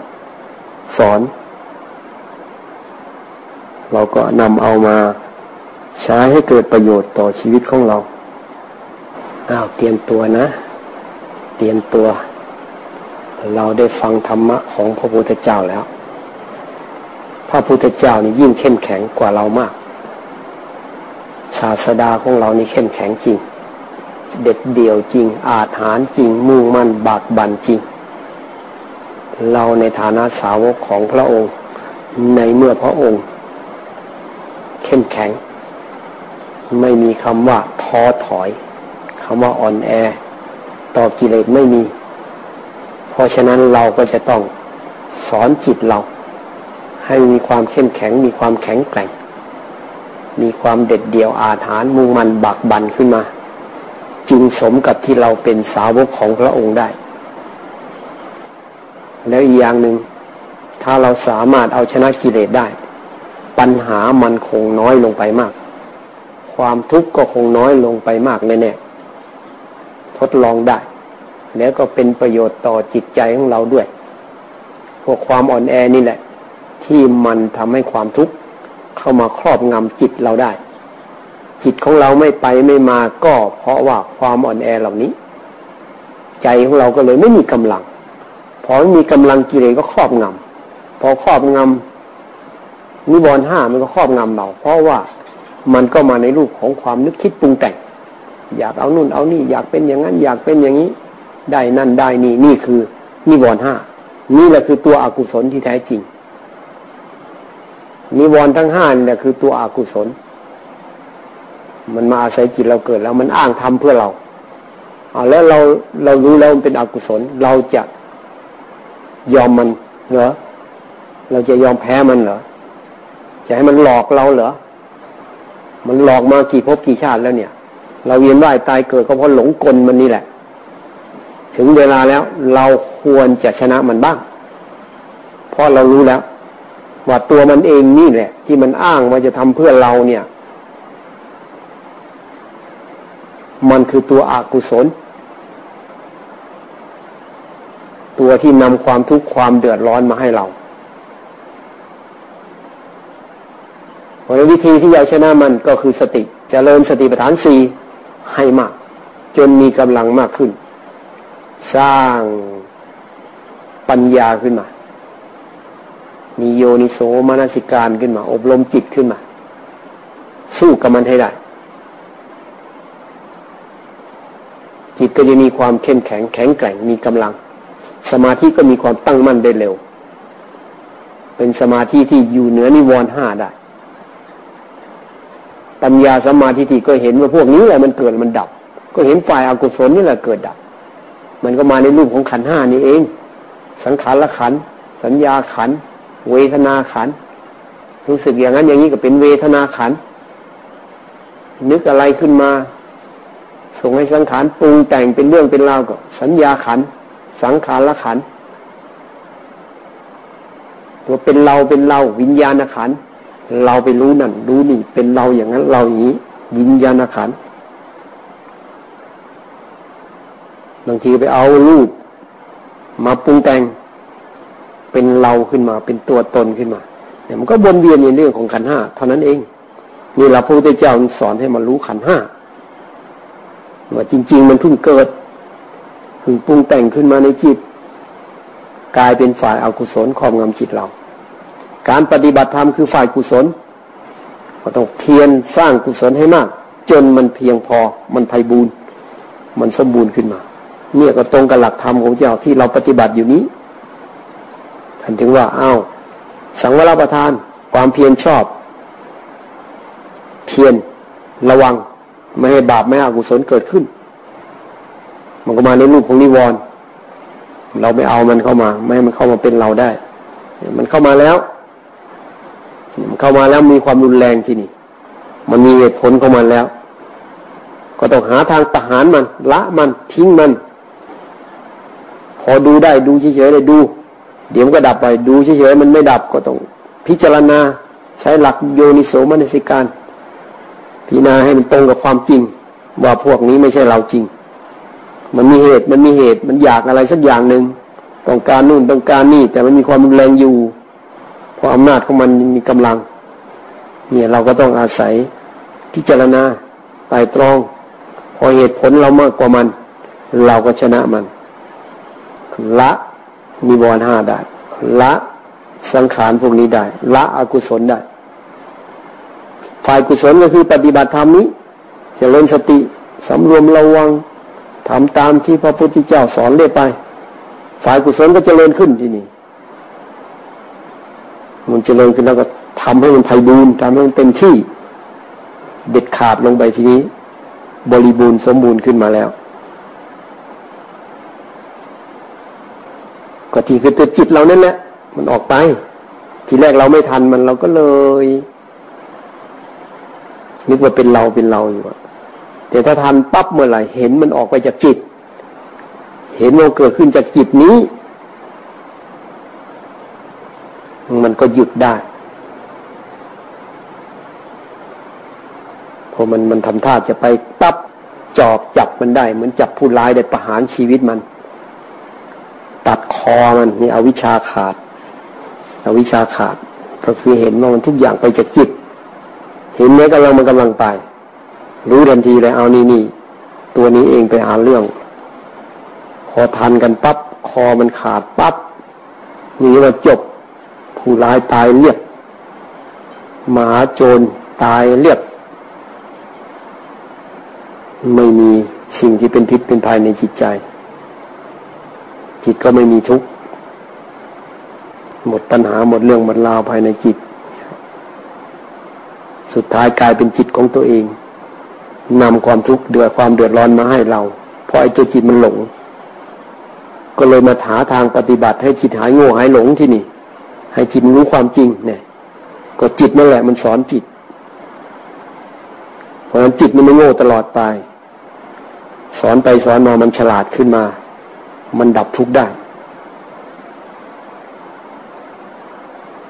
A: สอน เราก็นำเอามาใช้ให้เกิดประโยชน์ต่อชีวิตของเราอ้าวเตรียมตัวนะ เตรียมตัว เราได้ฟังธรรมะของพระพุทธเจ้าแล้ว พระพุทธเจ้านี่ยิ่งเข้มแข็งกว่าเรามาก ศาสดาของเรานี่เข้มแข็งจริง เด็ดเดี่ยวจริง อาถรรพ์จริง มุ่งมั่นบากบันจริง เราในฐานะสาวกของพระองค์ ในเมื่อพระองค์ แข็ง ไม่มีคำว่าท้อถอยคำว่าอ่อนแอ ต่อกิเลสไม่มี เพราะฉะนั้นเราก็จะต้องสอนจิตเรา ให้มีความเข้มแข็ง มีความแข็งแกร่ง มีความเด็ดเดี่ยวอาถรรพ์มุ่งมันบักบันขึ้นมา จึงสมกับที่เราเป็นสาวกของพระองค์ได้ แล้วอีกอย่างหนึ่งถ้าเราสามารถเอาชนะกิเลสได้ ปัญหามันคงน้อยลงไปมาก ความทุกข์ก็คงน้อยลงไปมากแน่ๆทดลองได้ แล้วก็เป็นประโยชน์ต่อจิตใจของเราด้วย พวกความอ่อนแอนี่แหละ ที่มันทำให้ความทุกข์เข้ามาครอบงำจิตเราได้ จิตของเราไม่ไปไม่มาก็เพราะว่าความอ่อนแอเหล่านี้ ใจของเราก็เลยไม่มีกำลังพอไม่มีกำลังกิเลสก็ครอบงำพอครอบงำ นิวรณ์ห้ามันก็ครอบงำเรา เพราะว่ามันก็มาในรูปของความนึกคิดปรุงแต่ง อยากเอานู่นเอานี่ อยากเป็นอย่างนั้น อยากเป็นอย่างนี้ ได้นั่นได้นี่นี่คือนิวรณ์ห้านี่แหละคือตัวอกุศลที่แท้จริง นิวรณ์ทั้งห้าเนี่ยคือตัวอกุศล มันมาอาศัยจิตเราเกิดแล้วมันอ้างทำเพื่อเราเอาแล้วเราเรารู้แล้วมันเป็นอกุศล เราจะยอมมันเหรอเราจะยอมแพ้มันเหรอ จะให้มันหลอกเราเหรอ มันหลอกมากี่ภพกี่ชาติแล้วเนี่ย เราเวียนว่ายตายเกิดก็เพราะหลงกลมันนี่แหละ ถึงเวลาแล้วเราควรจะชนะมันบ้าง เพราะเรารู้แล้ว ว่าตัวมันเองนี่แหละ ที่มันอ้างว่าจะทำเพื่อเราเนี่ย มันคือตัวอกุศล ตัวที่นำความทุกข์ความเดือดร้อนมาให้เราเพ ราะวิธีที่จะชนะมันก็คือสติจเจริญสติปัฏฐานสี่ให้มาก จนมีกำลังมากขึ้น สร้างปัญญาขึ้นมา มีโยนิโสมนสิการขึ้นมา อบรมจิตขึ้นมา สู้กับมันให้ได้ จิตก็จะมีความเข้มแข็งแข็งแกร่งมีกำลัง สมาธิก็มีความตั้งมั่นได้เร็ว เป็นสมาธิที่อยู่เหนือนิวรณ์ห้าได้ ปัญญาสมาธิที่ก็เห็นว่าพวกนี้แหละมันเกิดมันดับ ก็เห็นฝ่ายอากุศลนี่แหละเกิดดับ มันก็มาในรูปของขันห้านี่เอง สังขารละขัน สัญญาขัน เวทนาขัน รู้สึกอย่างนั้นอย่างนี้ก็เป็นเวทนาขัน นึกอะไรขึ้นมา ส่งให้สังขารปรุงแต่งเป็นเรื่องเป็นราวก็ สัญญาขัน สังขารละขัน ตัวเป็นเราเป็นเราวิญญาณขัน เราไปรู้นั่นรู้นี่เป็นเราอย่างนั้น เราอย่างนี้วิญญาณขันบางทีไปเอารูป มาปรุงแต่ง เป็นเราขึ้นมา เป็นตัวตนขึ้นมาเนี่ยมันก็วนเวียนในเรื่องของขันห้าเท่านั้นเองนี่เราพระพุทธเจ้าสอนให้มันรู้ขันห้าว่าจริง ๆ มันเพิ่งเกิดเพิ่งปรุงแต่งขึ้นมาในจิตกลายเป็นฝ่ายอากุศลครอบงำจิตเรา การปฏิบัติธรรมคือฝ่ายกุศล ก็ต้องเพียรสร้างกุศลให้มาก จนมันเพียงพอมันไพบูรณ์มันสมบูรณ์ขึ้นมา เนี่ยก็ตรงกับหลักธรรมของเจ้าที่เราปฏิบัติอยู่นี้ท่านถึงว่าอ้าวสังวรประทานความเพียรชอบ เพียรระวัง ไม่ให้บาปไม่ให้อกุศลเกิดขึ้น มันก็มาในรูปของนิวรณ์เราไม่เอามันเข้ามา ไม่ให้มันเข้ามาเป็นเราได้ มันเข้ามาแล้ว เข้ามาแล้วมีความรุนแรงที่นี่ มันมีเหตุผลของมันแล้ว ก็ต้องหาทางประหารมัน ละมันทิ้งมัน พอดูได้ดูเฉยๆเลยดู เดี๋ยวมันก็ดับไป ดูเฉยๆมันไม่ดับก็ต้อง พิจารณาใช้หลักโยนิโสมนสิการ พิจารณาให้มันตรงกับความจริง ว่าพวกนี้ไม่ใช่เราจริง มันมีเหตุมันมีเหตุมันอยากอะไรสักอย่างหนึ่งต้องการนู่นต้องการนี่ แต่มันมีความรุนแรงอยู่ เพราะอำนาจของมันมีกำลัง เนี่ยเราก็ต้องอาศัยพิจารณาไต่ตรอง พอเหตุผลเรามากกว่ามัน เราก็ชนะมัน ละมีบอลห้าได้ ละสังขารพวกนี้ได้ ละอกุศลได้ ฝ่ายกุศลก็คือปฏิบัติธรรมนี้จเจริญสติสำรวมระวังทำตามที่พระพุทธเจ้าสอนเรื่อยไป ฝ่ายกุศลก็จเจริญขึ้นที่นี่ มันเจริญขึ้นแล้วก็ทำให้มันไพบูรณ์ทำให้มันเต็มที่ เด็ดขาดลงไปทีนี้ บริบูรณ์สมบูรณ์ขึ้นมาแล้วก็ที่คือตัวจิตเรานั่นแหละมันออกไป ทีแรกเราไม่ทันมันเราก็เลย นึกว่าเป็นเราเป็นเราอยู่แต่ถ้าทันปั๊บเมื่อไหร่เห็นมันออกไปจากจิต เห็นมันเกิดขึ้นจากจิตนี้ มันก็หยุดได้ พอมันมันทำท่าจะไปปั๊บจอบจับมันได้ เหมือนจับผู้ร้ายได้ประหารชีวิตมัน ตัดคอมันนี่อวิชาขาดอวิชาขาด ก็คือเห็นว่ามันทุกอย่างไปจากจิต เห็นไหมกำลังมันกำลังไป รู้ทันทีเลยเอานี่นี่ตัวนี้เองไปหาเรื่อง พอทันกันปับ๊บคอมันขาดปับ๊บนี่ว่าจบ ผู้ร้ายตายเรียบ หมาโจรตายเรียบ ไม่มีสิ่งที่เป็นพิษเป็นภัยในจิตใจ จิตก็ไม่มีทุกข์ หมดปัญหาหมดเรื่องหมดราวภายในจิต สุดท้ายกลายเป็นจิตของตัวเองนำความทุกข์เดือดความเดือดร้อนมาให้เรา เพราะไอ้ตัวจิตมันหลง ก็เลยมาหาทางปฏิบัติให้จิตหายโง่หายหลงที่นี่ ให้จิตรู้ความจริงเนี่ย ก็จิตนั่นแหละมันสอนจิต เพราะฉะนั้นจิตมันไม่โง่ตลอดไป สอนไปสอนมามันฉลาดขึ้นมา มันดับทุกข์ได้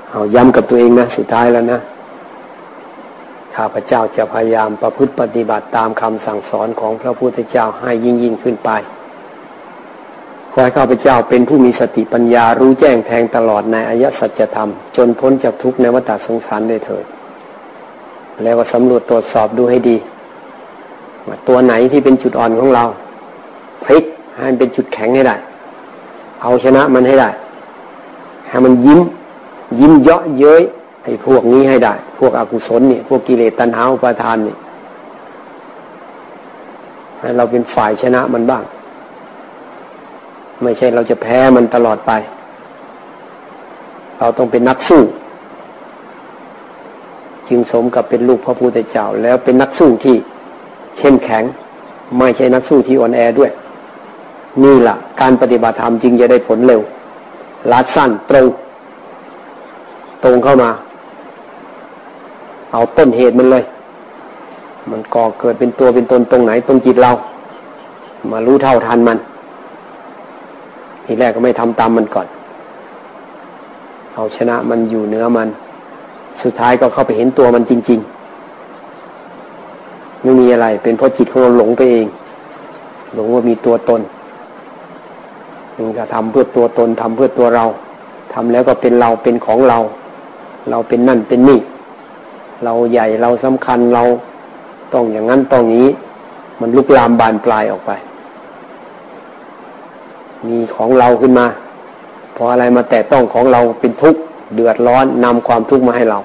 A: เอาย้ำกับตัวเองนะสุดท้ายแล้วนะข้าพเจ้าจะพยายามประพฤติปฏิบัติตามคำสั่งสอนของพระพุทธเจ้าให้ยิ่งยิ่งขึ้นไป ขอให้ข้าพเจ้าเป็นผู้มีสติปัญญารู้แจ้งแทงตลอดในอายะสัจธรรม จนพ้นจากทุกข์ในวัฏสงสารได้เถิด แล้วก็สำรวจตรวจสอบดูให้ดีว่าตัวไหนที่เป็นจุดอ่อนของเราพลิกให้มันเป็นจุดแข็งให้ได้ เอาชนะมันให้ได้ ให้มันยิ้ม ยิ้มเยาะเย้ยไอ้พวกนี้ให้ได้ พวกอกุศลเนี่ย พวกกิเลสตัณหาอุปาทานเนี่ยให้เราเป็นฝ่ายชนะมันบ้าง ไม่ใช่เราจะแพ้มันตลอดไป เราต้องเป็นนักสู้ จึงสมกับเป็นลูกพระพุทธเจ้า แล้วเป็นนักสู้ที่เข้มแข็ง ไม่ใช่นักสู้ที่อ่อนแอด้วย นี่แหละการปฏิบัติธรรมจึงจะได้ผลเร็วลัดสั้นตรงตรงเข้ามา เอาต้นเหตุมันเลย มันก่อเกิดเป็นตัวเป็นตนตรงไหนตรงจิตเรา มารู้เท่าทันมัน ทีแรกก็ไม่ทำตามมันก่อน เอาชนะมันอยู่เนื้อมัน สุดท้ายก็เข้าไปเห็นตัวมันจริง ๆ ไม่มีอะไร เป็นเพราะจิตของเราหลงไปเอง หลงว่ามีตัวตนมันก็ทำเพื่อตัวตนทำเพื่อตัวเราทำแล้วก็เป็นเราเป็นของเรา เราเป็นนั่นเป็นนี่ เราใหญ่เราสำคัญเราต้องอย่างนั้นต้องนี้ มันลุกลามบานปลายออกไป มีของเราขึ้นมา พออะไรมาแตะต้องของเราเป็นทุกข์เดือดร้อนนำความทุกข์มาให้เรา